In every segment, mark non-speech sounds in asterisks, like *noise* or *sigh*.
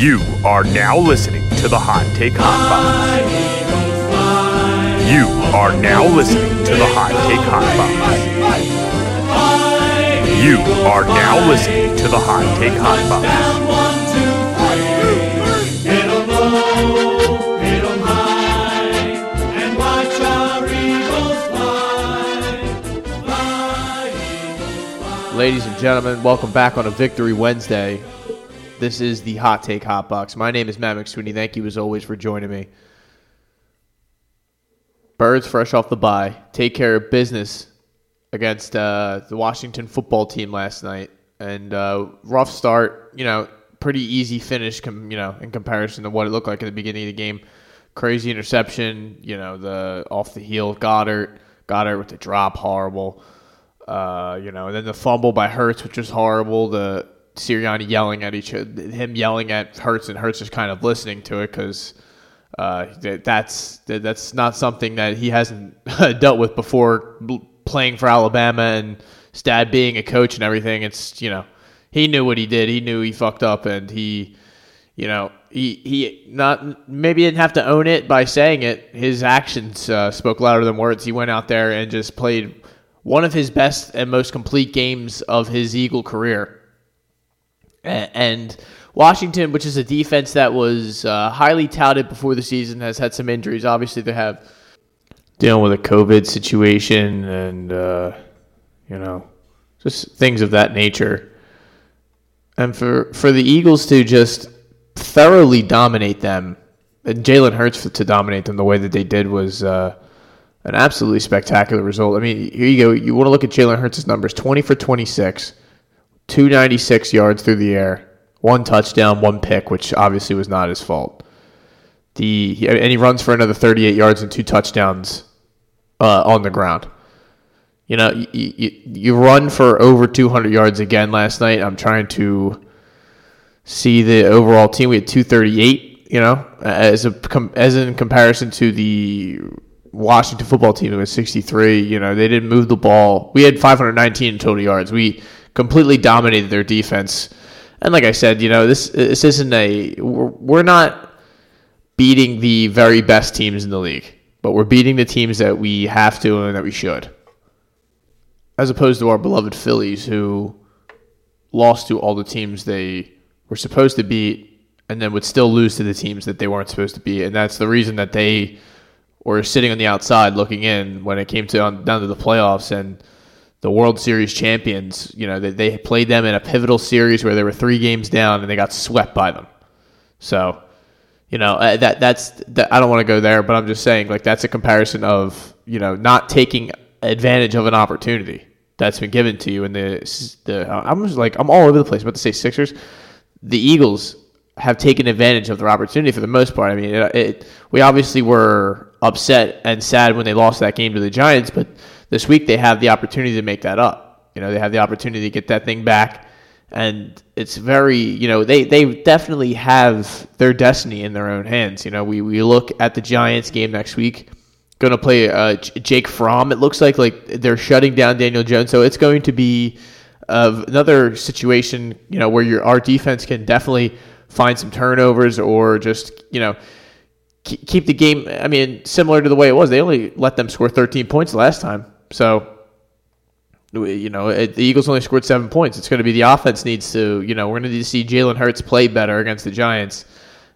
You are now listening to the Hot Take Hot Box. You are now listening to the Hot Take Hot Box. You are now listening to the Hot Take Hot Box. Ladies and gentlemen, welcome back on a Victory Wednesday. This is the Hot Take Hot Box. My name is Matt McSweeney. Thank you as always for joining me. Birds fresh off the bye. Take care of business against uh, the Washington football team last night. And uh, rough start, you know, pretty easy finish, com- you know, in comparison to what it looked like at the beginning of the game. Crazy interception, you know, the off the heel Goedert, Goedert with the drop, horrible. Uh, you know, and then the fumble by Hurts, which was horrible. The Sirianni yelling at each other, him yelling at Hurts, and Hurts just kind of listening to it because uh, that's that's not something that he hasn't *laughs* dealt with before playing for Alabama and Stad being a coach and everything. It's you know he knew what he did. He knew he fucked up, and he you know he he not maybe didn't have to own it by saying it. His actions uh, spoke louder than words. He went out there and just played one of his best and most complete games of his Eagle career. And Washington, which is a defense that was uh, highly touted before the season, has had some injuries. Obviously, they have dealing with a COVID situation and uh, you know just things of that nature. And for for the Eagles to just thoroughly dominate them, and Jalen Hurts to dominate them the way that they did was uh, an absolutely spectacular result. I mean, here you go. You want to look at Jalen Hurts' numbers: twenty for twenty-six, two ninety-six yards through the air, one touchdown, one pick, which obviously was not his fault. The and he runs for another thirty-eight yards and two touchdowns uh, on the ground. You know, you, you, you run for over 200 yards again last night. I'm trying to see the overall team. We had 238. You know, as a as in comparison to the Washington football team, it was 63. You know, they didn't move the ball. We had 519 total yards. We completely dominated their defense. And like I said, you know, this this isn't a we're, we're not beating the very best teams in the league, but we're beating the teams that we have to and that we should. As opposed to our beloved Phillies, who lost to all the teams they were supposed to beat and then would still lose to the teams that they weren't supposed to beat. And that's the reason that they were sitting on the outside looking in when it came to down to the playoffs and the World Series champions. You know, they, they played them in a pivotal series where they were three games down and they got swept by them. So, you know, uh, that that's that, I don't want to go there, but I'm just saying like that's a comparison of you know not taking advantage of an opportunity that's been given to you. And the the I'm just like I'm all over the place. I'm about to say Sixers, the Eagles have taken advantage of their opportunity for the most part. I mean, it, it, we obviously were upset and sad when they lost that game to the Giants, but this week they have the opportunity to make that up. You know, they have the opportunity to get that thing back, and it's very, you know, they they definitely have their destiny in their own hands. You know, we we look at the Giants game next week. Going to play uh, Jake Fromm. It looks like like they're shutting down Daniel Jones, so it's going to be of another situation, you know, where your our defense can definitely find some turnovers or just you know keep keep the game. I mean, similar to the way it was, they only let them score 13 points last time. So, you know, it, the Eagles only scored seven points. It's going to be the offense needs to, you know, we're going to need to see Jalen Hurts play better against the Giants.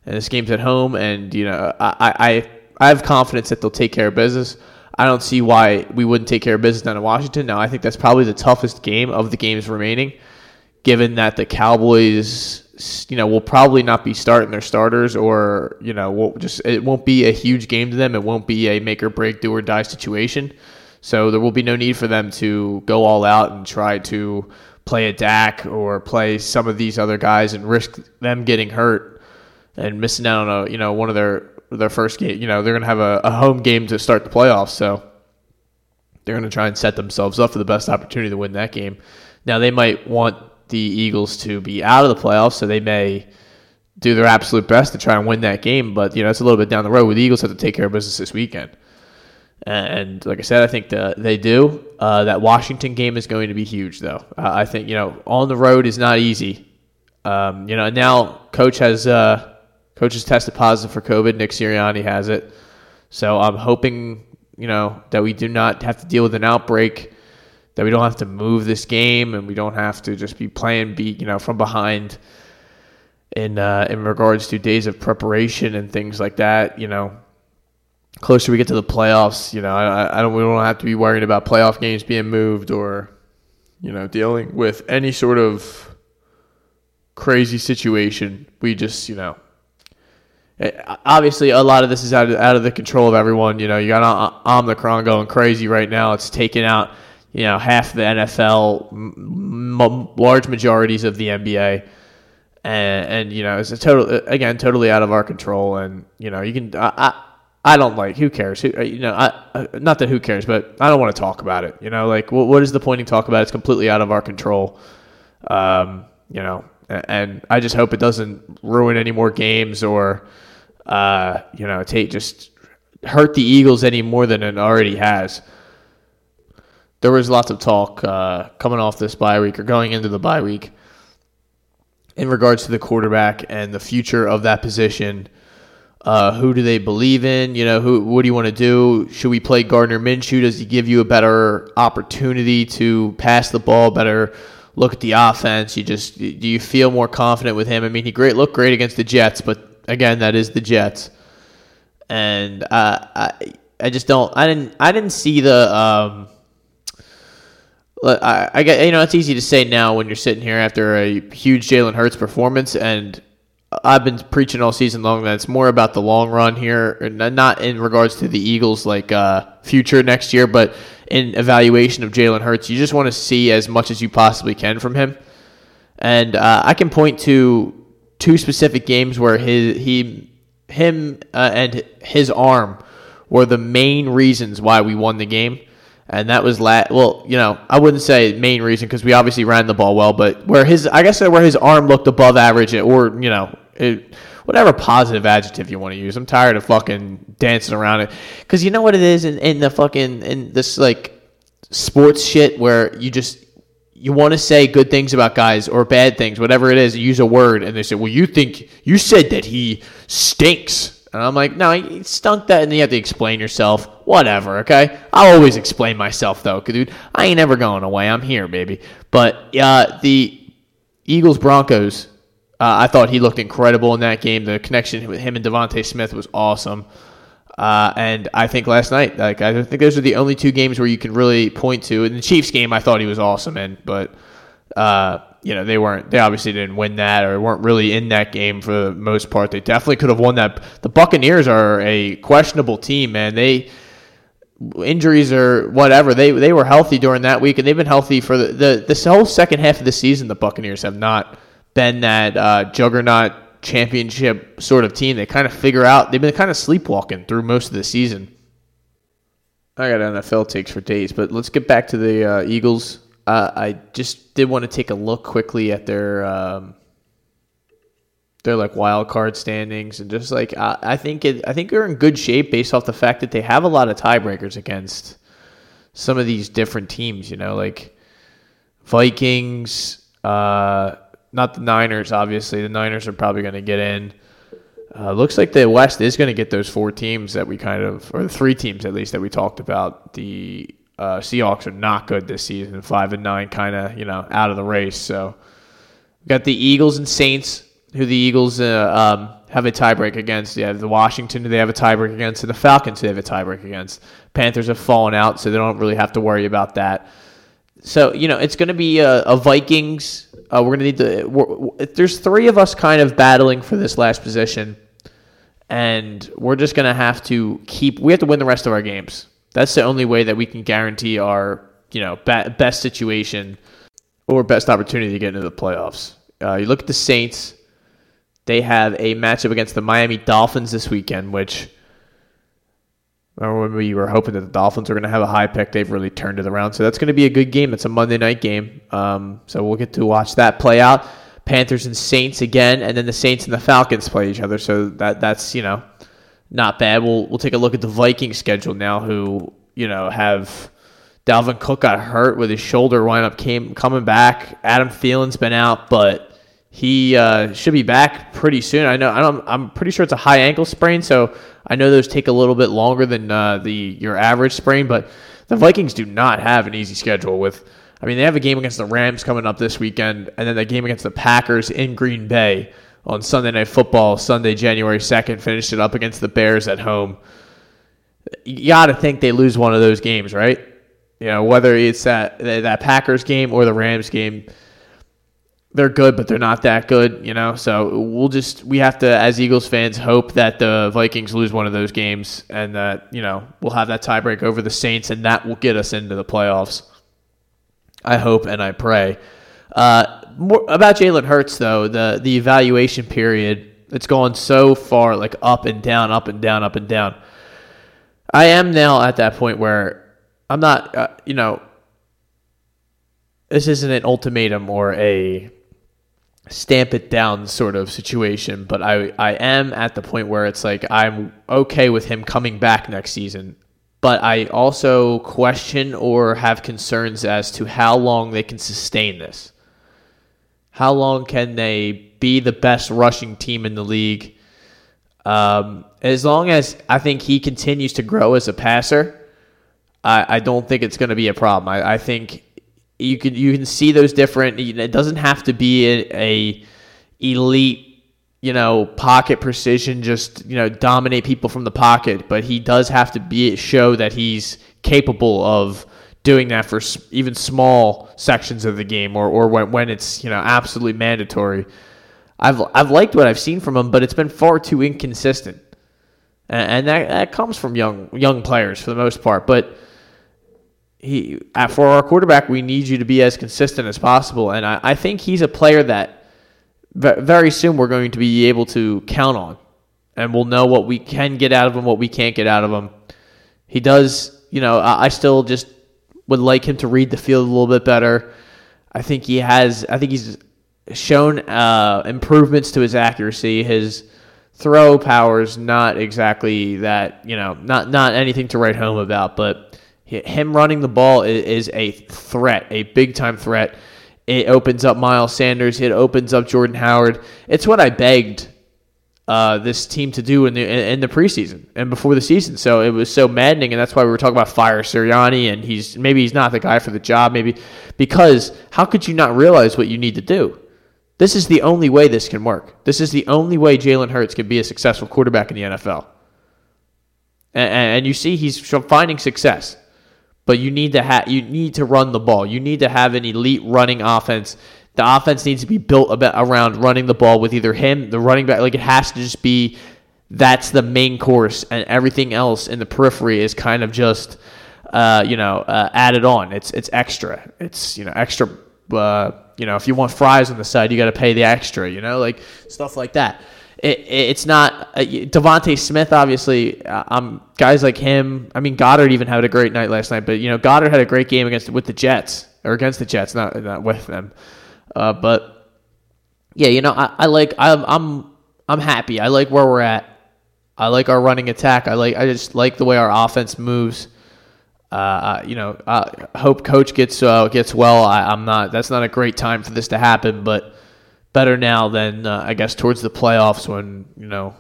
And this game's at home, and you know, I I I have confidence that they'll take care of business. I don't see why we wouldn't take care of business down in Washington. Now, I think that's probably the toughest game of the games remaining, given that the Cowboys, you know, will probably not be starting their starters, or you know, will just it won't be a huge game to them. It won't be a make or break, do or die situation. So there will be no need for them to go all out and try to play a Dak or play some of these other guys and risk them getting hurt and missing out on a you know one of their their first game. You know they're gonna have a, a home game to start the playoffs, so they're gonna try and set themselves up for the best opportunity to win that game. Now they might want the Eagles to be out of the playoffs, so they may do their absolute best to try and win that game. But you know it's a little bit down the road. The Eagles have to take care of business this weekend. And like I said, I think the, they do. Uh, that Washington game is going to be huge, though. Uh, I think you know on the road is not easy. Um, you know, now coach has uh, coach has tested positive for COVID. Nick Sirianni has it, so I'm hoping you know that we do not have to deal with an outbreak, that we don't have to move this game, and we don't have to just be playing beat you know from behind. In uh, in regards to days of preparation and things like that, you know, closer we get to the playoffs, you know, I, I don't we don't have to be worrying about playoff games being moved or you know dealing with any sort of crazy situation. We just, you know, eh, obviously a lot of this is out of, out of the control of everyone. You know, you got Omicron going crazy right now. It's taking out, you know, half the NFL, m- large majorities of the NBA. And, and, you know, it's a total, again, totally out of our control. And, you know, you can, I, I don't like, who cares? Who, you know, I, not that who cares, but I don't want to talk about it. You know, like, what, what is the point in talk about it? It's completely out of our control. Um, you know, and I just hope it doesn't ruin any more games or uh, you know take just hurt the Eagles any more than it already has. There was lots of talk uh, coming off this bye week or going into the bye week in regards to the quarterback and the future of that position. Uh, who do they believe in? You know, who? What do you want to do? Should we play Gardner Minshew? Does he give you a better opportunity to pass the ball, better look at the offense? You just do you feel more confident with him? I mean, he great looked great against the Jets, but again, that is the Jets, and uh, I I just don't I didn't I didn't see the. Um, I, I you know it's easy to say now when you're sitting here after a huge Jalen Hurts performance, and I've been preaching all season long that it's more about the long run here, not in regards to the Eagles like uh, future next year, but in evaluation of Jalen Hurts. You just want to see as much as you possibly can from him, and uh, I can point to two specific games where his he him uh, and his arm were the main reasons why we won the game. And that was la- well, you know, I wouldn't say main reason because we obviously ran the ball well, but where his, I guess, where his arm looked above average, or you know, it, whatever positive adjective you want to use. I'm tired of fucking dancing around it because you know what it is in, in the fucking in this like sports shit where you just you want to say good things about guys or bad things, whatever it is. Use a word and they say, "Well, you think you said that he stinks." And I'm like, no, he stunk that, and you have to explain yourself. Whatever, okay? I'll always explain myself, though, dude, I ain't ever going away. I'm here, baby. But uh, the Eagles Broncos I thought he looked incredible in that game. The connection with him and DeVonta Smith was awesome. Uh, and I think last night, like I think those are the only two games where you can really point to. In the Chiefs game, I thought he was awesome in, but uh, you know they weren't. They obviously didn't win that, or weren't really in that game for the most part. They definitely could have won that. The Buccaneers are a questionable team, man. They injuries or whatever. They they were healthy during that week, and they've been healthy for the, the this whole second half of the season. The Buccaneers have not been that uh, juggernaut championship sort of team. They kind of figure out they've been kind of sleepwalking through most of the season. I got NFL takes for days, but let's get back to the uh, Eagles. Uh, I just did want to take a look quickly at their um, their like wild card standings and just like I, I think it, I think they're in good shape based off the fact that they have a lot of tiebreakers against some of these different teams. You know, like Vikings. Uh, not the Niners, obviously. The Niners are probably going to get in. Uh, looks like the West is going to get those four teams that we kind of, or the three teams at least that we talked about. The uh, Seahawks are not good this season, five and nine, kind of you know out of the race. So we got the Eagles and Saints, who the Eagles uh, um, have a tiebreak against. Yeah, the Washington they have a tiebreak against, and the Falcons they have a tiebreak against. Panthers have fallen out, so they don't really have to worry about that. So you know it's going to be a, a Vikings uh, we're gonna need to. there's three of us kind of battling for this last position, and we're just gonna have to keep. We have to win the rest of our games. That's the only way that we can guarantee our you know ba- best situation or best opportunity to get into the playoffs. Uh, you look at the Saints; they have a matchup against the Miami Dolphins this weekend, which Remember we were hoping that the Dolphins were going to have a high pick? They've really turned it around. So that's going to be a good game. It's a Monday night game. Um, so we'll get to watch that play out. Panthers and Saints again, and then the Saints and the Falcons play each other. So that that's you know not bad. We'll we'll take a look at the Vikings schedule now, who you know have Dalvin Cook got hurt with his shoulder wind up came coming back. Adam Thielen's been out, but he uh, should be back pretty soon. I know. I don't, I'm pretty sure it's a high ankle sprain, so I know those take a little bit longer than uh, the your average sprain. But the Vikings do not have an easy schedule. With, I mean, they have a game against the Rams coming up this weekend, and then the game against the Packers in Green Bay on Sunday Night Football, Sunday, January second. Finished it up against the Bears at home. You got to think they lose one of those games, right? You know, whether it's that that Packers game or the Rams game they're good, but they're not that good, you know. So we'll just we have to, as Eagles fans, hope that the Vikings lose one of those games, and that you know we'll have that tiebreak over the Saints, and that will get us into the playoffs. I hope and I pray. Uh, more about Jalen Hurts though, the the evaluation period it's gone so far, like up and down, up and down, up and down. I am now at that point where I'm not, uh, you know, this isn't an ultimatum or a stamp it down sort of situation, but I I am at the point where it's like I'm okay with him coming back next season, but I also question or have concerns as to how long they can sustain this. How long can they be the best rushing team in the league? Um, as long as I think he continues to grow as a passer, I, I don't think it's going to be a problem. I, I think you can you can see those different. It doesn't have to be a, a elite, you know, pocket precision. Just you know, dominate people from the pocket. But he does have to be show that he's capable of doing that for even small sections of the game, or or when when it's you know absolutely mandatory. I've I've liked what I've seen from him, but it's been far too inconsistent, and, and that that comes from young young players for the most part, but he for our quarterback, we need you to be as consistent as possible, and I, I think he's a player that very soon we're going to be able to count on, and we'll know what we can get out of him, what we can't get out of him. He does, you know, I, I still just would like him to read the field a little bit better. I think he has. I think he's shown uh, improvements to his accuracy. His throw power is not exactly that, you know, not not anything to write home about, but him running the ball is, a threat, a big time threat. It opens up Miles Sanders. It opens up Jordan Howard. It's what I begged uh, this team to do in the in the preseason and before the season. So it was so maddening, and that's why we were talking about fire Sirianni, and he's maybe he's not the guy for the job, maybe because how could you not realize what you need to do? This is the only way this can work. This is the only way Jalen Hurts can be a successful quarterback in the NFL. And, and you see, he's finding success but you need to have you need to run the ball. You need to have an elite running offense. The offense needs to be built around running the ball with either him, the running back. Like it has to just be that's the main course, and everything else in the periphery is kind of just uh, you know uh, added on. It's it's extra. It's you know extra. Uh, you know if you want fries on the side, you got to pay the extra. You know like stuff like that it, it's not uh, DeVonta Smith. Obviously, uh, um, guys like him. I mean, Goedert even had a great night last night. But you know, Goedert had a great game against with the Jets or against the Jets, not not with them. Uh, but yeah, you know, I, I like. I'm I'm I'm happy. I like where we're at. I like our running attack. I like. I just like the way our offense moves. Uh, you know, I hope coach gets uh, gets well. I, I'm not. That's not a great time for this to happen, but better now than uh, I guess towards the playoffs when you know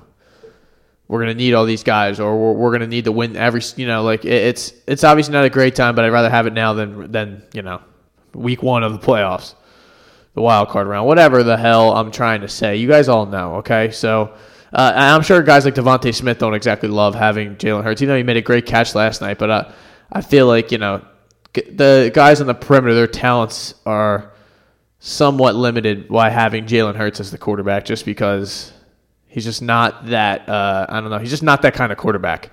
we're gonna need all these guys or we're, we're gonna need to win every you know like it, it's it's obviously not a great time, but I'd rather have it now than than you know week one of the playoffs, the wild card round, whatever the hell I'm trying to say. You guys all know, okay? So. Uh, I'm sure guys like DeVonta Smith don't exactly love having Jalen Hurts. Even though he made a great catch last night, but uh, I feel like you know the guys on the perimeter, their talents are somewhat limited by having Jalen Hurts as the quarterback, just because he's just not that. Uh, I don't know. He's just not that kind of quarterback,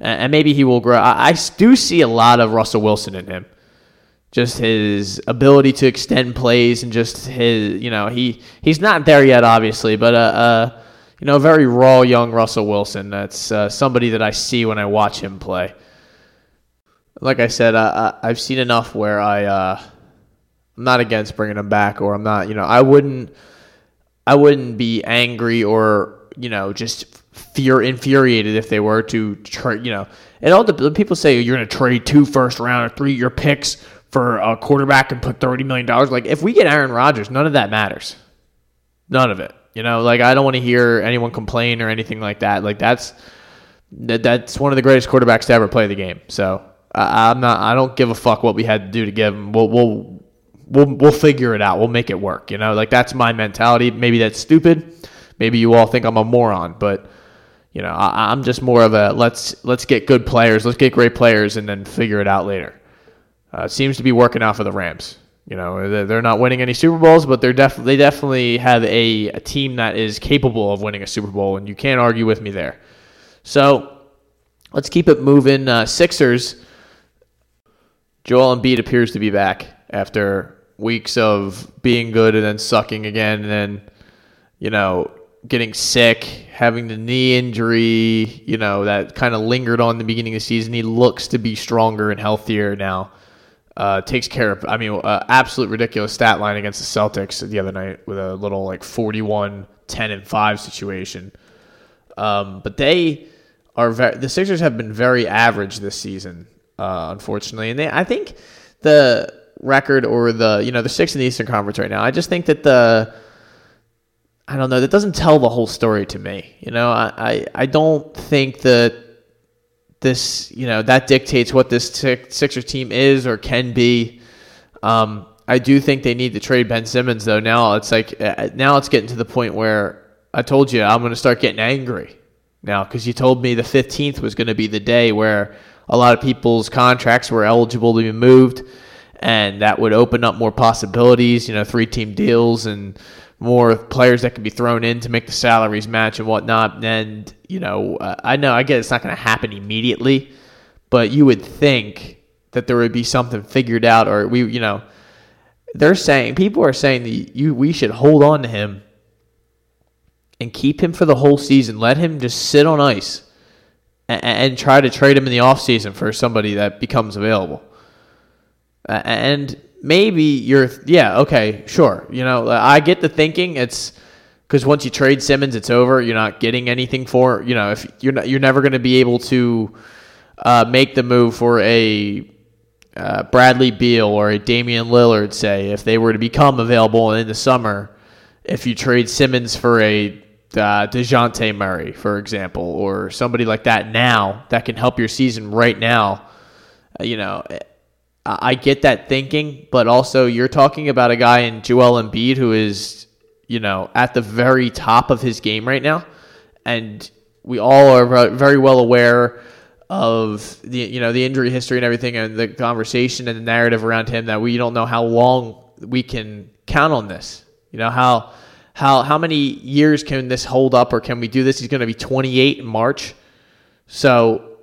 and, and maybe he will grow. I, I, do see a lot of Russell Wilson in him. Just his ability to extend plays and just his, you know, he he's not there yet, obviously, but uh, uh you know, a very raw young Russell Wilson. That's uh, somebody that I see when I watch him play. Like I said, uh, I've seen enough where I uh, I'm not against bringing them back, or I'm not. You know, I wouldn't. I wouldn't be angry or you know just fear infuriated if they were to trade. You know, and all the people say you're going to trade two first round or three your picks for a quarterback and put thirty million dollars. Like if we get Aaron Rodgers, none of that matters. None of it. You know, like I don't want to hear anyone complain or anything like that. Like that's that, that's one of the greatest quarterbacks to ever play the game. So I'm not. I don't give a fuck what we had to do to give him. We'll we'll we'll we'll figure it out. We'll make it work. You know, like that's my mentality. Maybe that's stupid. Maybe you all think I'm a moron, but you know, I, I'm just more of a let's let's get good players, let's get great players, and then figure it out later. Uh, seems to be working out for the Rams. You know, they're not winning any Super Bowls, but they're def- they definitely have a, a team that is capable of winning a Super Bowl, and you can't argue with me there. So let's keep it moving. Uh, Sixers. Joel Embiid appears to be back after weeks of being good and then sucking again, and then you know getting sick, having the knee injury, you know that kind of lingered on the beginning of the season. He looks to be stronger and healthier now. Uh, takes care of, I mean, uh, absolute ridiculous stat line against the Celtics the other night with a little like 41, 10, and 5 situation. Um, but they are very, the Sixers have been very average this season, uh, unfortunately. And they, I think the record or the, you know, the six in the Eastern Conference right now, I just think that the, I don't know, that doesn't tell the whole story to me. You know, I, I, I don't think that this, you know, that dictates what this Sixers team is or can be. Um, I do think they need to trade Ben Simmons though. Now it's like uh, now it's getting to the point where I told you I'm going to start getting angry now because you told me the 15th was going to be the day where a lot of people's contracts were eligible to be moved, and that would open up more possibilities. You know, three team deals and more players that could be thrown in to make the salaries match and whatnot. And you know, uh, I know I get it's not going to happen immediately, but you would think that there would be something figured out, or we, you know, they're saying people are saying that you we should hold on to him and keep him for the whole season. Let him just sit on ice and, and try to trade him in the offseason for somebody that becomes available. And maybe you're yeah okay sure. You know i get the thinking. It's because once you trade simmons it's over. You're not getting anything for you know if you're not you're never going to be able to uh, make the move for a uh, bradley beal or a damian lillard say if they were to become available in the summer if you trade simmons for a uh, DeJounte Murray, for example, or somebody like that now that can help your season right now, uh, you know, I get that thinking, but also you're talking about a guy in Joel Embiid who is, you know, at the very top of his game right now, and we all are very well aware of the you know the injury history and everything, and the conversation and the narrative around him that we don't know how long we can count on this. You know how how how many years can this hold up, or can we do this? He's going to be 28 in March, so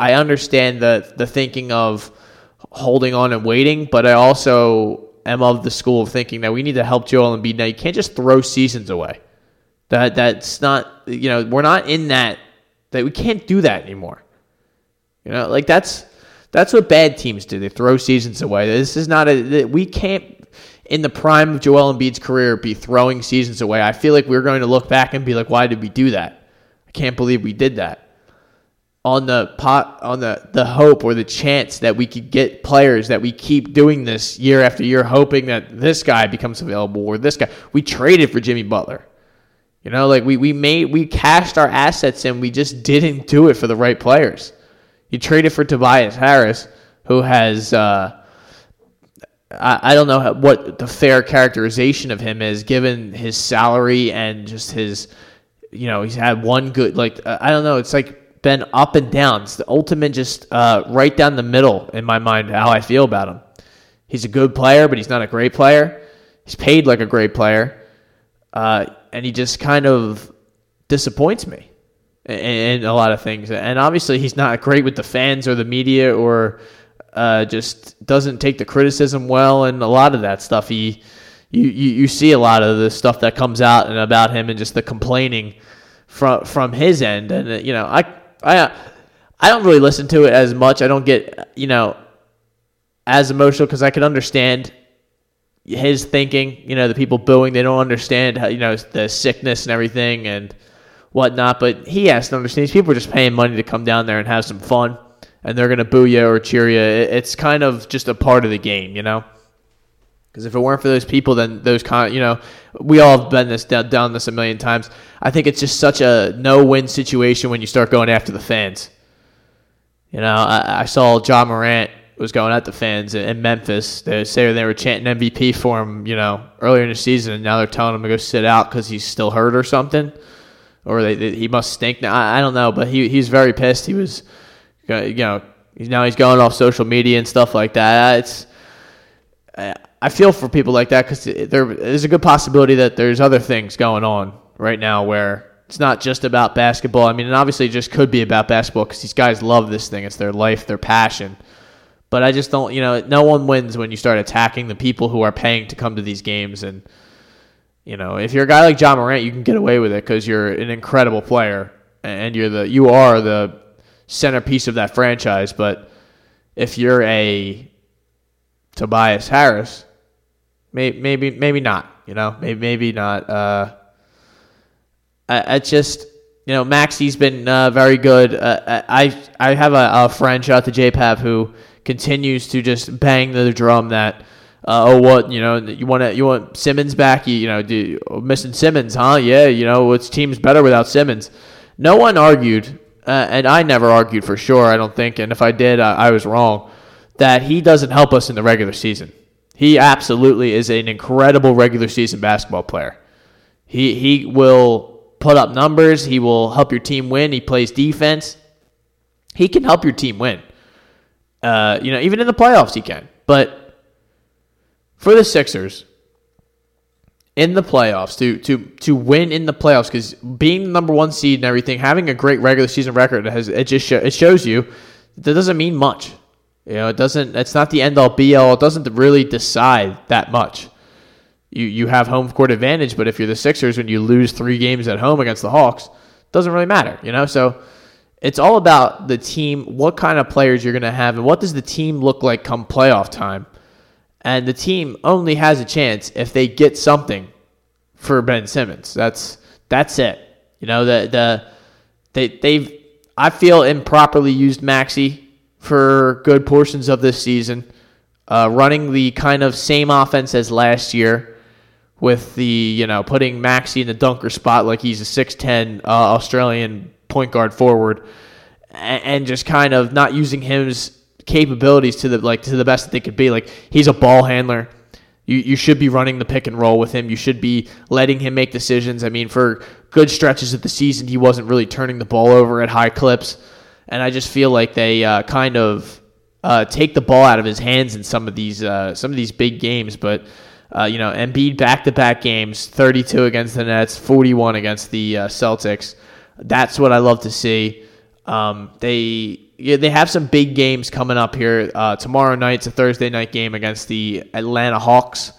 I understand the the thinking of holding on and waiting, but I also am of the school of thinking that we need to help Joel Embiid. Now you can't just throw seasons away. That that's not you know we're not in that that we can't do that anymore. You know, like that's that's what bad teams do. They throw seasons away. This is not a we can't in the prime of Joel Embiid's career be throwing seasons away. I feel like we're going to look back and be like, why did we do that? I can't believe we did that on the pot on the the hope or the chance that we could get players that we keep doing this year after year hoping that this guy becomes available or this guy. We traded for Jimmy Butler. You know like we we made we cashed our assets and we just didn't do it for the right players. You traded for Tobias Harris who has uh, I, I don't know what the fair characterization of him is given his salary and just his you know he's had one good like I don't know. It's like been up and down. It's the ultimate, just uh, right down the middle in my mind. How I feel about him. He's a good player, but he's not a great player. He's paid like a great player, uh, and he just kind of disappoints me in, in, a lot of things. And obviously, he's not great with the fans or the media, or uh, just doesn't take the criticism well, and a lot of that stuff. He, you, you, you see a lot of the stuff that comes out and about him, and just the complaining from from his end. And you know, I I uh, I don't really listen to it as much. I don't get you know as emotional because I can understand his thinking. You know, the people booing, they don't understand how you know the sickness and everything and whatnot. But he has to understand. These people are just paying money to come down there and have some fun, and they're gonna boo you or cheer you. It's kind of just a part of the game, you know. Because if it weren't for those people, then those kind, you know, we all have been this down this a million times. I think it's just such a no-win situation when you start going after the fans. You know, I, I saw Ja Morant was going at the fans in Memphis. They say they were chanting MVP for him, you know, earlier in the season, and now they're telling him to go sit out because he's still hurt or something, or they, they, he must stink now. I, I, don't know, but he he's very pissed. He was, you know, now he's going off social media and stuff like that. It's I feel for people like that because there is a good possibility that there's other things going on right now where it's not just about basketball. I mean, and obviously it just could be about basketball because these guys love this thing. It's their life, their passion. But I just don't, you know, no one wins when you start attacking the people who are paying to come to these games. And, you know, if you're a guy like Ja Morant, you can get away with it because you're an incredible player and you're the, you are the centerpiece of that franchise. But if you're a Tobias Harris, maybe, maybe, maybe not, you know, maybe, maybe not. Uh, I, I just, you know, Maxey's been uh, very good. Uh, I I have a, a friend, shout out to JPav, who continues to just bang the drum that uh, oh what you know you want to you want Simmons back? You, you know do, missing Simmons huh? Yeah you know which team's better without Simmons? No one argued uh, and I never argued for sure I don't think and if I did I, I was wrong that he doesn't help us in the regular season. He absolutely is an incredible regular season basketball player. He he will put up numbers. He will help your team win. He plays defense. He can help your team win. Uh, you know, even in the playoffs, he can. But for the Sixers, in the playoffs to to to win in the playoffs because being the number one seed and everything, having a great regular season record has it just it shows you that doesn't mean much. You know, it doesn't. It's not the end all be all. It doesn't really decide that much. You you have home court advantage, but if you're the Sixers when you lose three games at home against the Hawks, it doesn't really matter. You know, so it's all about the team, what kind of players you're going to have, and what does the team look like come playoff time. And the team only has a chance if they get something for Ben Simmons. That's that's it. You know the the they they've I feel improperly used Maxey for good portions of this season, uh, running the kind of same offense as last year with the you know putting Maxey in the dunker spot like he's a six ten uh, Australian point guard forward, and, and just kind of not using his capabilities to the like to the best that they could be. Like he's a ball handler. You, you should be running the pick and roll with him. You should be letting him make decisions. I mean, for good stretches of the season, he wasn't really turning the ball over at high clips. And I just feel like they uh, kind of uh, take the ball out of his hands in some of these uh, some of these big games. But uh, you know, Embiid back to back games, 32 against the Nets, 41 against the uh, Celtics. That's what I love to see. Um, they yeah, they have some big games coming up here. Uh, tomorrow night's a Thursday night game against the Atlanta Hawks.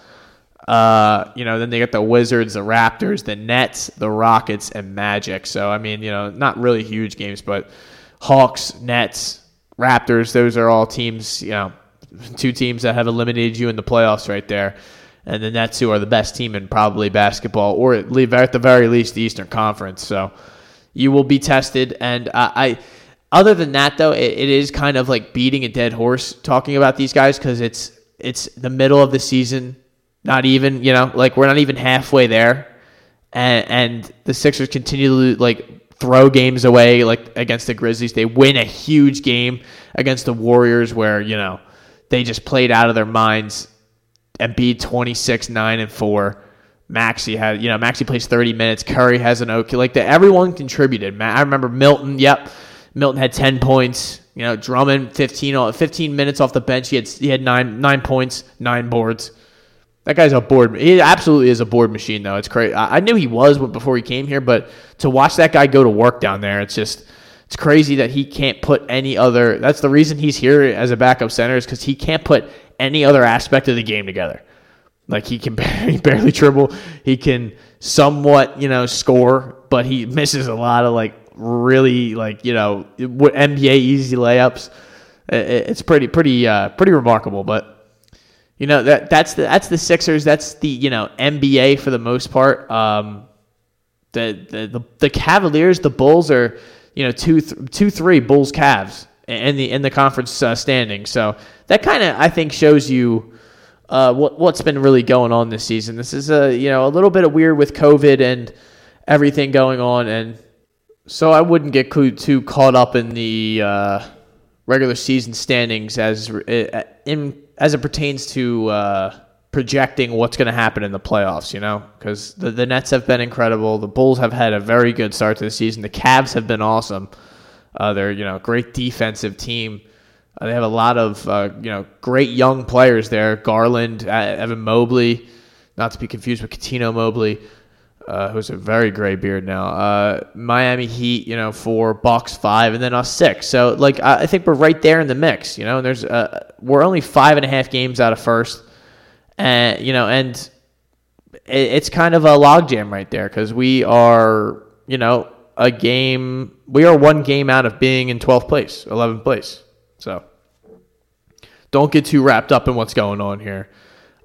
Uh, you know, then they get the Wizards, the Raptors, the Nets, the Rockets, and Magic. So I mean, you know, not really huge games, but Hawks, Nets, Raptors, those are all teams. You know, two teams that have eliminated you in the playoffs right there. And the Nets, who are the best team in probably basketball, or at the very least the Eastern Conference. So you will be tested. And uh, I, other than that, though, it, it is kind of like beating a dead horse talking about these guys because it's it's the middle of the season. Not even you know like we're not even halfway there, and and the Sixers continue to like throw games away like against the Grizzlies. They win a huge game against the Warriors where you know they just played out of their minds and beat 26 9 and 4 Maxey had, you know, Maxey plays 30 minutes. Curry has an okay, like that. Everyone contributed. I remember Milton. Yep, Milton had 10 points. You know, Drummond 15, 15 minutes off the bench. He had he had nine nine points, nine boards. That guy's a board. He absolutely is a board machine, though. It's crazy. I knew he was before he came here, but to watch that guy go to work down there, it's just it's crazy that he can't put any other. That's the reason he's here as a backup center is because he can't put any other aspect of the game together. Like he can *laughs* barely, barely dribble. He can somewhat, you know, score, but he misses a lot of like really like you know NBA easy layups. It's pretty pretty uh, pretty remarkable. But you know that that's the that's the Sixers. That's the you know NBA for the most part. Um, the, the the the Cavaliers, the Bulls are you know two th- two three Bulls Cavs in the in the conference uh, standing. So that kind of I think shows you uh, what what's been really going on this season. This is a you know a little bit of weird with COVID and everything going on, and so I wouldn't get too caught up in the uh, regular season standings as uh, in as it pertains to uh, projecting what's going to happen in the playoffs. You know, because the the Nets have been incredible, the Bulls have had a very good start to the season, the Cavs have been awesome. Uh, they're you know great defensive team. Uh, they have a lot of uh, you know great young players there. Garland, uh, Evan Mobley, not to be confused with Cuttino Mobley, uh, who's a very gray beard now. Uh, Miami Heat, you know, four, Bucks five, and then us six. So like I, I think we're right there in the mix. You know, and there's uh, we're only five and a half games out of first, and you know, and it, it's kind of a logjam right there because we are you know a game. We are one game out of being in 12th place, 11th place. So don't get too wrapped up in what's going on here.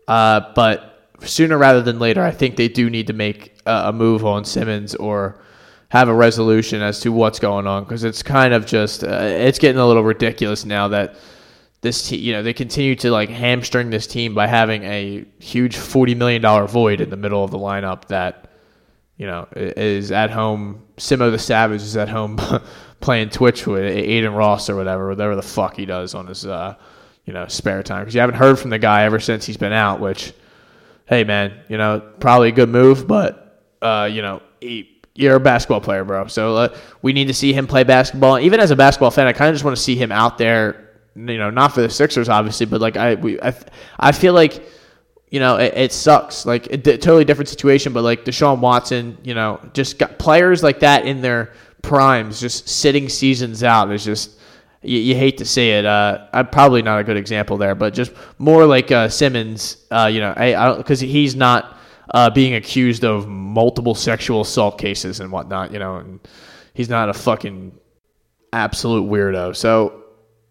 Uh, but sooner rather than later, I think they do need to make a, move on Simmons or have a resolution as to what's going on because it's kind of just uh, it's getting a little ridiculous now that this team, you know, they continue to like hamstring this team by having a huge forty million dollar void in the middle of the lineup that you know is at home. Simo the Savage is at home *laughs* playing Twitch with Adin Ross or whatever, whatever the fuck he does on his uh, you know spare time because you haven't heard from the guy ever since he's been out. Which, hey man, you know probably a good move, but uh, you know he, you're a basketball player, bro. So uh, we need to see him play basketball. Even as a basketball fan, I kind of just want to see him out there. You know, not for the Sixers, obviously, but like I, we, I, I feel like you know, it, it sucks. Like a totally different situation, but like Deshaun Watson, you know, just got players like that in their primes, just sitting seasons out is just you, you hate to see it. Uh, I'm probably not a good example there, but just more like uh, Simmons. Uh, you know, because he's not uh, being accused of multiple sexual assault cases and whatnot. You know, and he's not a fucking absolute weirdo. So,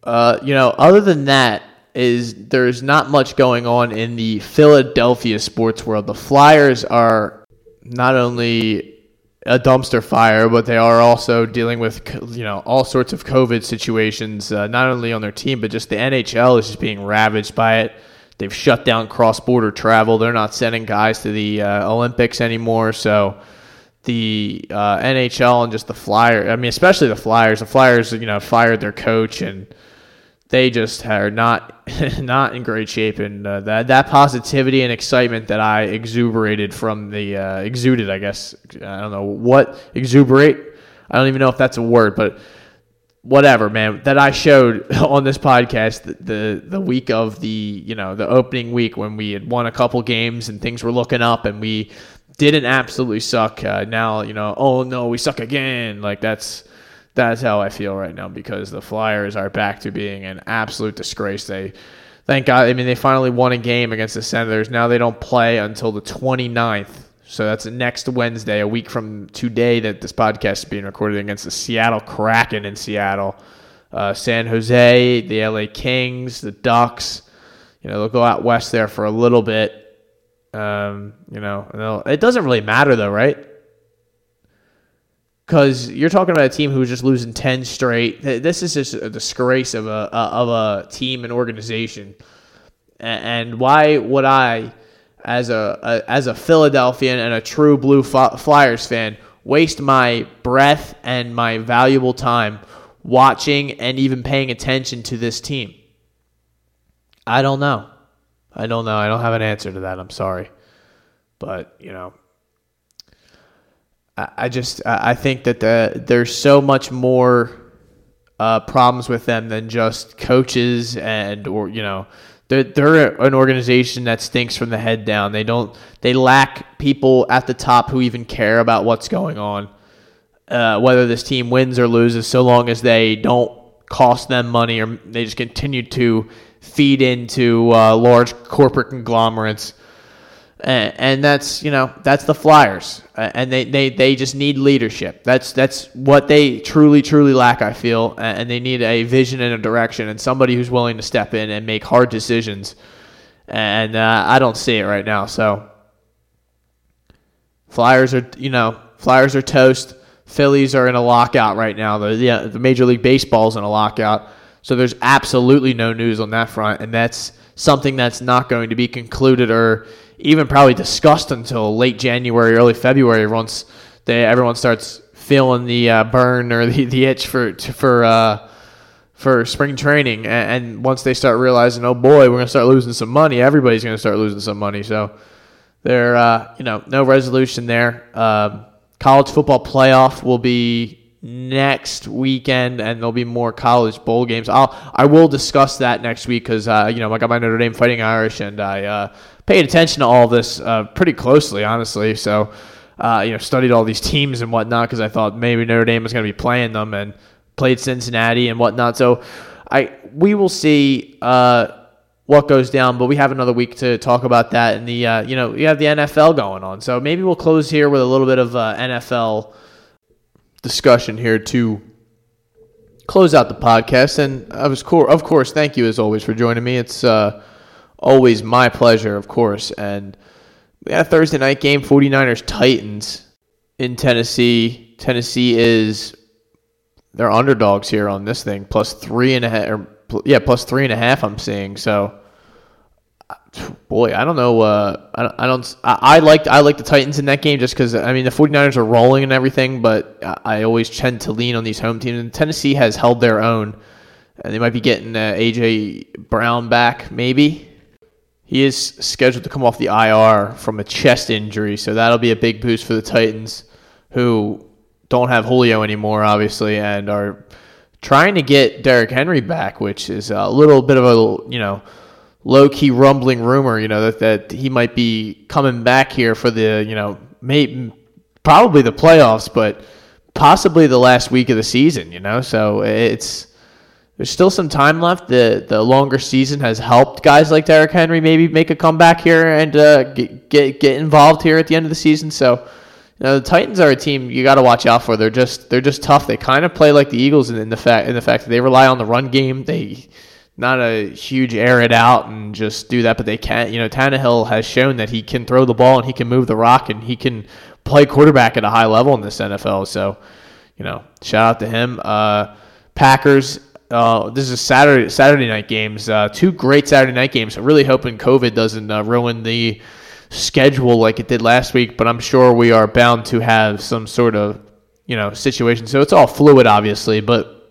uh, you know, other than that, is there's not much going on in the Philadelphia sports world. The Flyers are not only a dumpster fire, but they are also dealing with you know all sorts of COVID situations, uh, not only on their team, but just the NHL is just being ravaged by it. They've shut down cross-border travel. They're not sending guys to the uh, Olympics anymore. So the uh, NHL and just the Flyers, I mean, especially the Flyers. The Flyers, you know, fired their coach and they just are not *laughs* not in great shape, and uh, that that positivity and excitement that I exuberated from the uh, exuded, I guess I don't know what exuberate. I don't even know if that's a word, but whatever, man. That I showed *laughs* on this podcast the, the the week of the you know the opening week when we had won a couple games and things were looking up, and we didn't absolutely suck. Uh, now you know, oh no, we suck again. Like that's that's how I feel right now because the Flyers are back to being an absolute disgrace. They thank God. I mean, they finally won a game against the Senators. Now they don't play until the 29th. So that's next Wednesday, a week from today that this podcast is being recorded against the Seattle Kraken in Seattle. Uh, San Jose, the LA Kings, the Ducks. You know, they'll go out west there for a little bit. Um, you know, it doesn't really matter though, right? Because you're talking about a team who's just losing 10 straight. This is just a disgrace of a, of a team and organization. And why would I, as a as a Philadelphian and a true Blue Flyers fan, waste my breath and my valuable time watching and even paying attention to this team? I don't know. I don't know. I don't have an answer to that. I'm sorry. But, you know, I just I think that the, there's so much more uh, problems with them than just coaches and or you know they're they're an organization that stinks from the head down. They don't they lack people at the top who even care about what's going on. Uh, whether this team wins or loses, so long as they don't cost them money or they just continue to feed into uh, large corporate conglomerates and, and that's you know that's the Flyers, and they, they, they just need leadership. That's that's what they truly truly lack. I feel, and they need a vision and a direction, and somebody who's willing to step in and make hard decisions. And uh, I don't see it right now. So Flyers are you know Flyers are toast. Phillies are in a lockout right now. The yeah, the Major League Baseball is in a lockout. So there's absolutely no news on that front, and that's something that's not going to be concluded or even probably discussed until late January, early February, once they everyone starts feeling the uh, burn or the, the itch for for uh, for spring training, and, and, once they start realizing, oh boy, we're gonna start losing some money. Everybody's gonna start losing some money. So there, uh, you know, no resolution there. Um, college football playoff will be next weekend, and there'll be more college bowl games. I'll I will discuss that next week because uh, you know I got my Notre Dame Fighting Irish, and I uh, paid attention to all this uh, pretty closely, honestly. So uh, you know studied all these teams and whatnot because I thought maybe Notre Dame was going to be playing them, and played Cincinnati and whatnot. So I we will see. Uh, what goes down, but we have another week to talk about that. And the uh, you know you have the NFL going on, so maybe we'll close here with a little bit of uh, NFL discussion here to close out the podcast. And I was cool, of course, thank you as always for joining me. It's uh, always my pleasure, of course. And we had a Thursday night game, 49ers Titans in Tennessee. Tennessee is they're underdogs here on this thing, plus three and a half. Or, yeah, plus three and a half. I'm seeing so boy, I don't know. Uh, I, don't. I, don't I, liked I like the Titans in that game just because I mean the 49ers are rolling and everything, but I, I always tend to lean on these home teams. And Tennessee has held their own, and they might be getting uh, AJ Brown back. Maybe he is scheduled to come off the IR from a chest injury, so that'll be a big boost for the Titans, who don't have Julio anymore, obviously, and are trying to get Derrick Henry back, which is a little bit of a you know low key rumbling rumor, you know, that, that he might be coming back here for the, you know, maybe probably the playoffs, but possibly the last week of the season, you know. So it's there's still some time left. The the longer season has helped guys like Derrick Henry maybe make a comeback here and uh, get, get get involved here at the end of the season. So. You know, the Titans are a team you got to watch out for. They're just they're just tough. They kind of play like the Eagles in, in the fact in the fact that they rely on the run game. They not a huge air it out and just do that, but they can't. You know, Tannehill has shown that he can throw the ball and he can move the rock and he can play quarterback at a high level in this NFL. So, you know, shout out to him. Uh, Packers. Uh, this is Saturday Saturday night games. Uh, two great Saturday night games. I'm really hoping COVID doesn't uh, ruin the schedule like it did last week, but I'm sure we are bound to have some sort of you know situation. So it's all fluid, obviously. But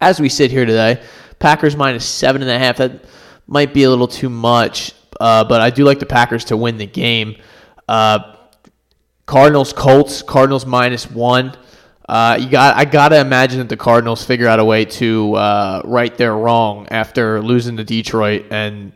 as we sit here today, Packers minus seven and a half. That might be a little too much, uh, but I do like the Packers to win the game. Uh, Cardinals Colts. Cardinals minus one. Uh, you got. I gotta imagine that the Cardinals figure out a way to uh, right their wrong after losing to Detroit, and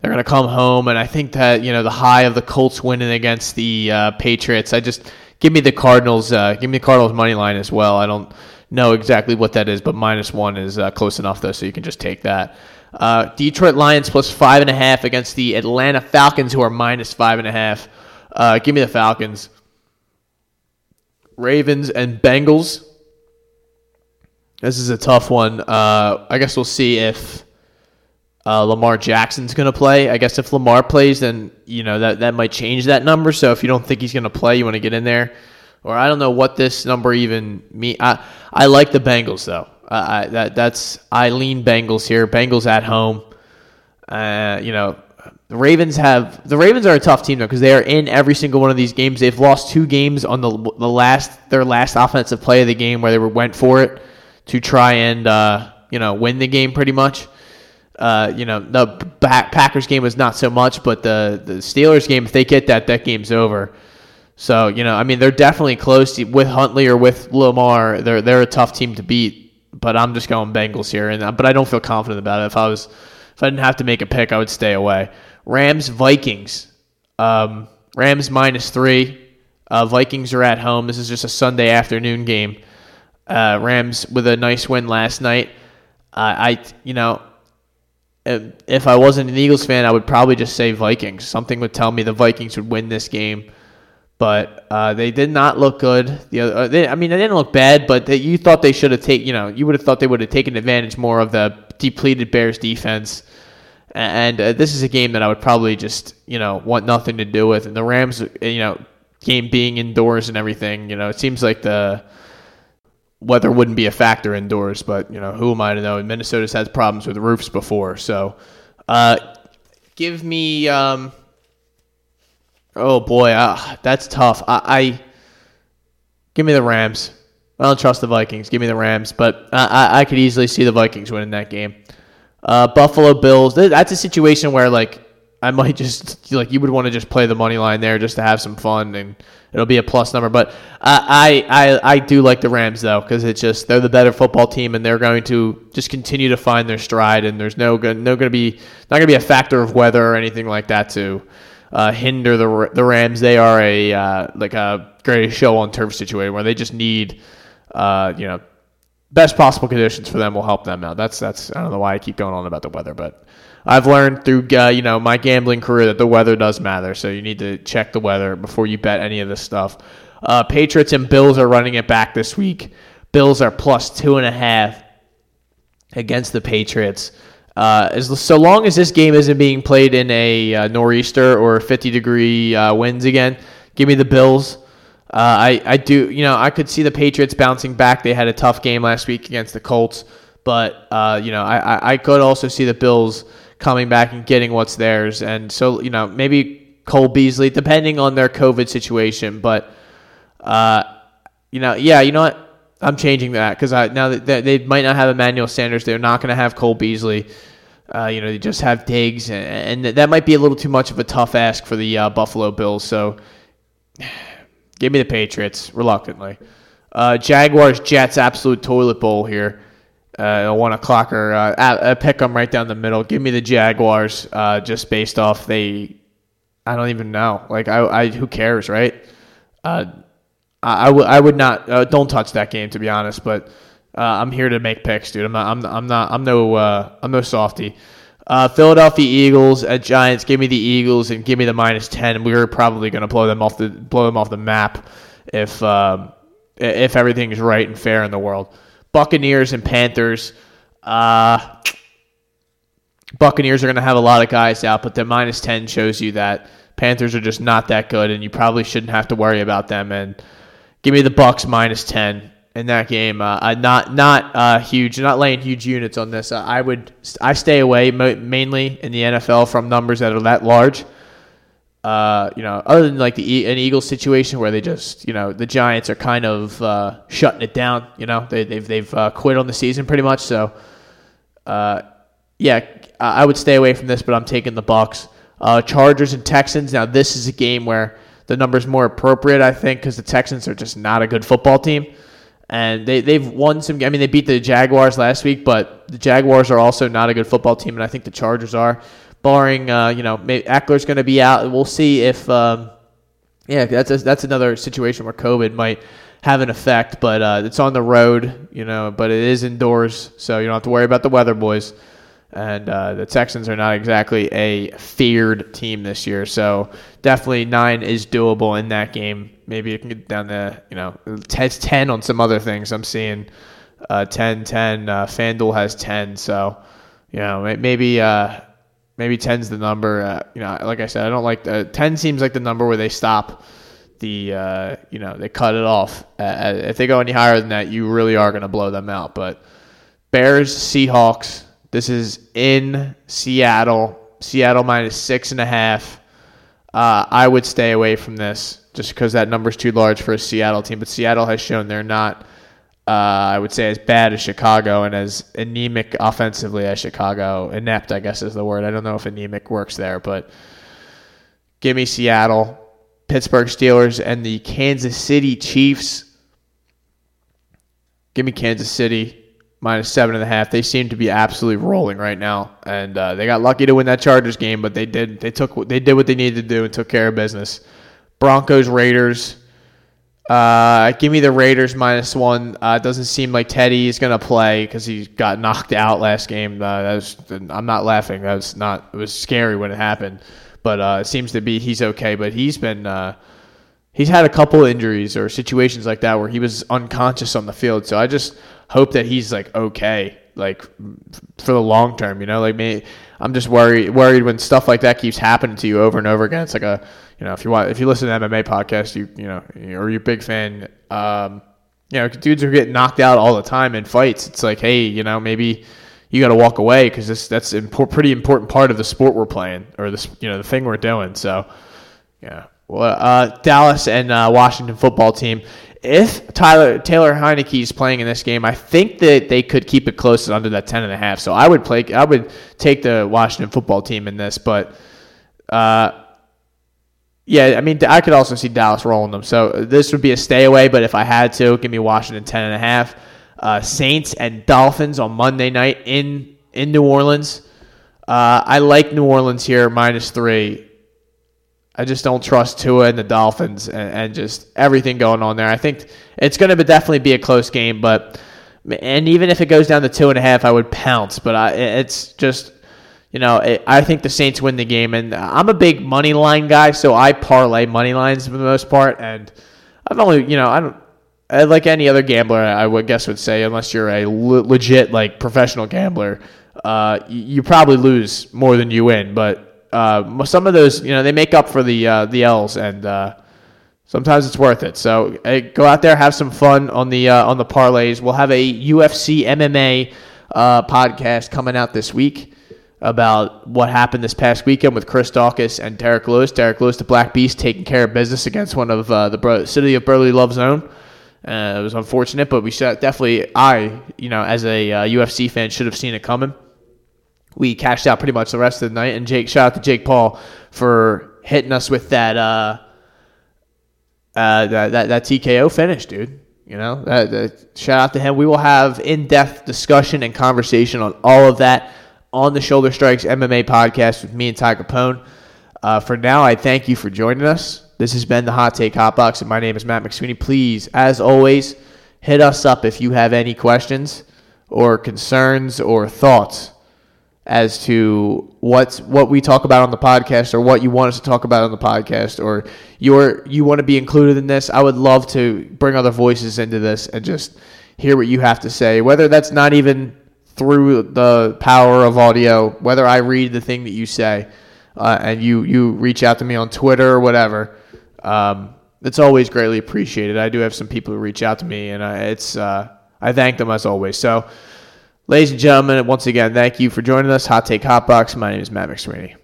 they're gonna come home. And I think that you know the high of the Colts winning against the uh, Patriots. I just give me the Cardinals. Uh, give me the Cardinals money line as well. I don't know exactly what that is, but minus one is uh, close enough though, so you can just take that. Uh, Detroit Lions plus five and a half against the Atlanta Falcons, who are minus five and a half. Uh, give me the Falcons. Ravens and Bengals. This is a tough one. Uh, I guess we'll see if uh, Lamar Jackson's going to play. I guess if Lamar plays, then you know that that might change that number. So if you don't think he's going to play, you want to get in there or I don't know what this number even mean. I I like the Bengals though. I, that that's I lean Bengals here. Bengals at home. Uh, you know, the Ravens have the Ravens are a tough team though because they are in every single one of these games. They've lost two games on the the last their last offensive play of the game where they were, went for it to try and uh, you know win the game pretty much. Uh, you know the Packers game was not so much, but the the Steelers game if they get that that game's over. So you know, I mean, they're definitely close to, with Huntley or with Lamar. They're they're a tough team to beat. But I'm just going Bengals here, and but I don't feel confident about it. If I was, if I didn't have to make a pick, I would stay away. Rams Vikings. Um, Rams minus three. Uh, Vikings are at home. This is just a Sunday afternoon game. Uh, Rams with a nice win last night. Uh, I you know if I wasn't an Eagles fan, I would probably just say Vikings. Something would tell me the Vikings would win this game but uh, they did not look good. The other, uh, they, I mean, they didn't look bad, but they, you thought they should have taken. You know, you would have thought they would have taken advantage more of the depleted Bears defense. And uh, this is a game that I would probably just you know want nothing to do with. And the Rams, uh, you know, game being indoors and everything, you know, it seems like the weather wouldn't be a factor indoors, but you know, who am I to know? Minnesota's had problems with roofs before, so uh, give me. Um, oh boy, uh, that's tough. I, I give me the Rams. I don't trust the Vikings. Give me the Rams, but I, I could easily see the Vikings winning that game. Uh, Buffalo Bills. That's a situation where like I might just like you would want to just play the money line there just to have some fun and it'll be a plus number. But I I I do like the Rams though because it's just they're the better football team and they're going to just continue to find their stride and there's no good no going to be not going to be a factor of weather or anything like that to uh, hinder the the Rams. They are a uh, like a greatest show on turf situation where they just need uh, you know best possible conditions for them will help them out. That's that's I don't know why I keep going on about the weather, but I've learned through uh, you know my gambling career that the weather does matter. So you need to check the weather before you bet any of this stuff. Uh, Patriots and Bills are running it back this week. Bills are plus two and a half against the Patriots. Uh, as so long as this game isn't being played in a uh, nor'easter or 50 degree uh, winds again, give me the Bills. Uh, I I do you know I could see the Patriots bouncing back. They had a tough game last week against the Colts, but uh, you know I, I could also see the Bills coming back and getting what's theirs. And so, you know, maybe Cole Beasley, depending on their COVID situation. But, uh, you know, yeah, you know what? I'm changing that because now that they might not have Emmanuel Sanders, they're not going to have Cole Beasley. Uh, you know, they just have Diggs, and, and, that might be a little too much of a tough ask for the uh, Buffalo Bills. So, give me the Patriots reluctantly. Uh, Jaguars Jets absolute toilet bowl here uh, one o'clock or uh, uh, pick them right down the middle. Give me the Jaguars, uh, just based off they. I don't even know. Like I, I who cares, right? Uh, I, I, w- I would not. Uh, don't touch that game, to be honest. But uh, I'm here to make picks, dude. I'm not. I'm, I'm not. I'm no. Uh, I'm no softy. Uh, Philadelphia Eagles at Giants. Give me the Eagles and give me the minus ten. We are probably going to blow them off the blow them off the map if um, if everything is right and fair in the world. Buccaneers and Panthers. Uh, Buccaneers are going to have a lot of guys out, but the minus 10 shows you that Panthers are just not that good, and you probably shouldn't have to worry about them. And give me the Bucks minus 10 in that game. Uh, not not uh, huge, not laying huge units on this. Uh, I would I stay away mo- mainly in the NFL from numbers that are that large uh, you know, other than like the an Eagles situation where they just, you know, the Giants are kind of uh, shutting it down. You know, they, they've they've uh, quit on the season pretty much. So, yeah, I would stay away from this, but I'm taking the Bucks. Chargers and Texans. Now, this is a game where the number's more appropriate, I think, because the Texans are just not a good football team. And they, they've won some. I mean, they beat the Jaguars last week, but the Jaguars are also not a good football team, and I think the Chargers are barring uh, you know maybe Ekeler's going to be out. We'll see if um, yeah, that's a, that's another situation where COVID might have an effect, but uh, it's on the road, you know, but it is indoors, so you don't have to worry about the weather, boys. And uh, the Texans are not exactly a feared team this year, so definitely nine is doable in that game. Maybe you can get down to you know it's ten on some other things. I'm seeing uh, 10, 10. Uh, FanDuel has ten, so you know maybe uh, maybe 10's the number. Uh, you know, like I said, I don't like the 10 seems like the number where they stop the uh, you know they cut it off. Uh if they go any higher than that, you really are going to blow them out. But Bears Seahawks. This is in Seattle. Seattle minus six and a half. Uh, I would stay away from this just because that number is too large for a Seattle team. But Seattle has shown they're not uh, I would say as bad as Chicago and as anemic offensively as Chicago. Inept, I guess, is the word. I don't know if anemic works there, but give me Seattle, Pittsburgh Steelers, and the Kansas City Chiefs. Give me Kansas City minus seven and a half. They seem to be absolutely rolling right now, and uh, they got lucky to win that Chargers game, but they did they took they did what they needed to do and took care of business. Broncos Raiders. Uh, give me the Raiders minus one. Uh, doesn't seem like Teddy is going to play because he got knocked out last game. Uh, was, I'm not laughing. That was not. It was scary when it happened, but uh, it seems to be he's okay. But he's been uh, he's had a couple injuries or situations like that where he was unconscious on the field. So I just hope that he's like okay, like for the long term. You know, like me, I'm just worried worried when stuff like that keeps happening to you over and over again. It's like a you know, if you want, if you listen to MMA podcast, you you know, or you're a big fan, um, you know, dudes are getting knocked out all the time in fights. It's like, hey, you know, maybe you got to walk away because this that's a pretty important part of the sport we're playing or this you know the thing we're doing. So yeah, well, uh, Dallas and uh, Washington football team. If Tyler Taylor Heinicke is playing in this game, I think that they could keep it close under that ten and a half. So I would play. I would take the Washington football team in this, but. Uh, yeah, I mean, I could also see Dallas rolling them. So this would be a stay away, but if I had to, give me Washington 10 and a half uh, Saints and Dolphins on Monday night in in New Orleans. Uh, I like New Orleans here minus three. I just don't trust Tua and the Dolphins and, and just everything going on there. I think it's going to definitely be a close game, but and even if it goes down to two and a half, I would pounce. But I, it's just you know it, I think the Saints win the game, and I'm a big money line guy, so I parlay money lines for the most part, and I've only you know I don't uh, like any other gambler, I would guess would say, unless you're a le- legit like professional gambler, uh, you, probably lose more than you win. But uh, some of those, you know, they make up for the uh, the L's, and uh, sometimes it's worth it. So hey, go out there, have some fun on the uh, on the parlays. We'll have a UFC MMA podcast coming out this week about what happened this past weekend with Chris Daukaus and Derrick Lewis. Derrick Lewis, the Black Beast, taking care of business against one of the Bro- City of Brotherly Love Zone. Uh, it was unfortunate, but we should definitely, I, you know, as a uh, UFC fan, should have seen it coming. We cashed out pretty much the rest of the night, and Jake, shout out to Jake Paul for hitting us with that, uh, uh, that, that, that TKO finish, dude. You know, shout out to him. We will have in depth discussion and conversation on all of that on the Shoulder Strikes MMA podcast with me and Ty Capone. Uh, for now, I thank you for joining us. This has been the Hot Take Hot Box, and my name is Matt McSweeney. Please, as always, hit us up if you have any questions or concerns or thoughts as to what what we talk about on the podcast or what you want us to talk about on the podcast or you're you want to be included in this. I would love to bring other voices into this and just hear what you have to say. Whether that's not even through the power of audio, whether I read the thing that you say uh, and you you reach out to me on Twitter or whatever um, it's always greatly appreciated. I do have some people who reach out to me, and I, it's uh, I thank them as always. So, ladies and gentlemen, once again, thank you for joining us. Hot Take Hot Box. My name is Matt McSweeney.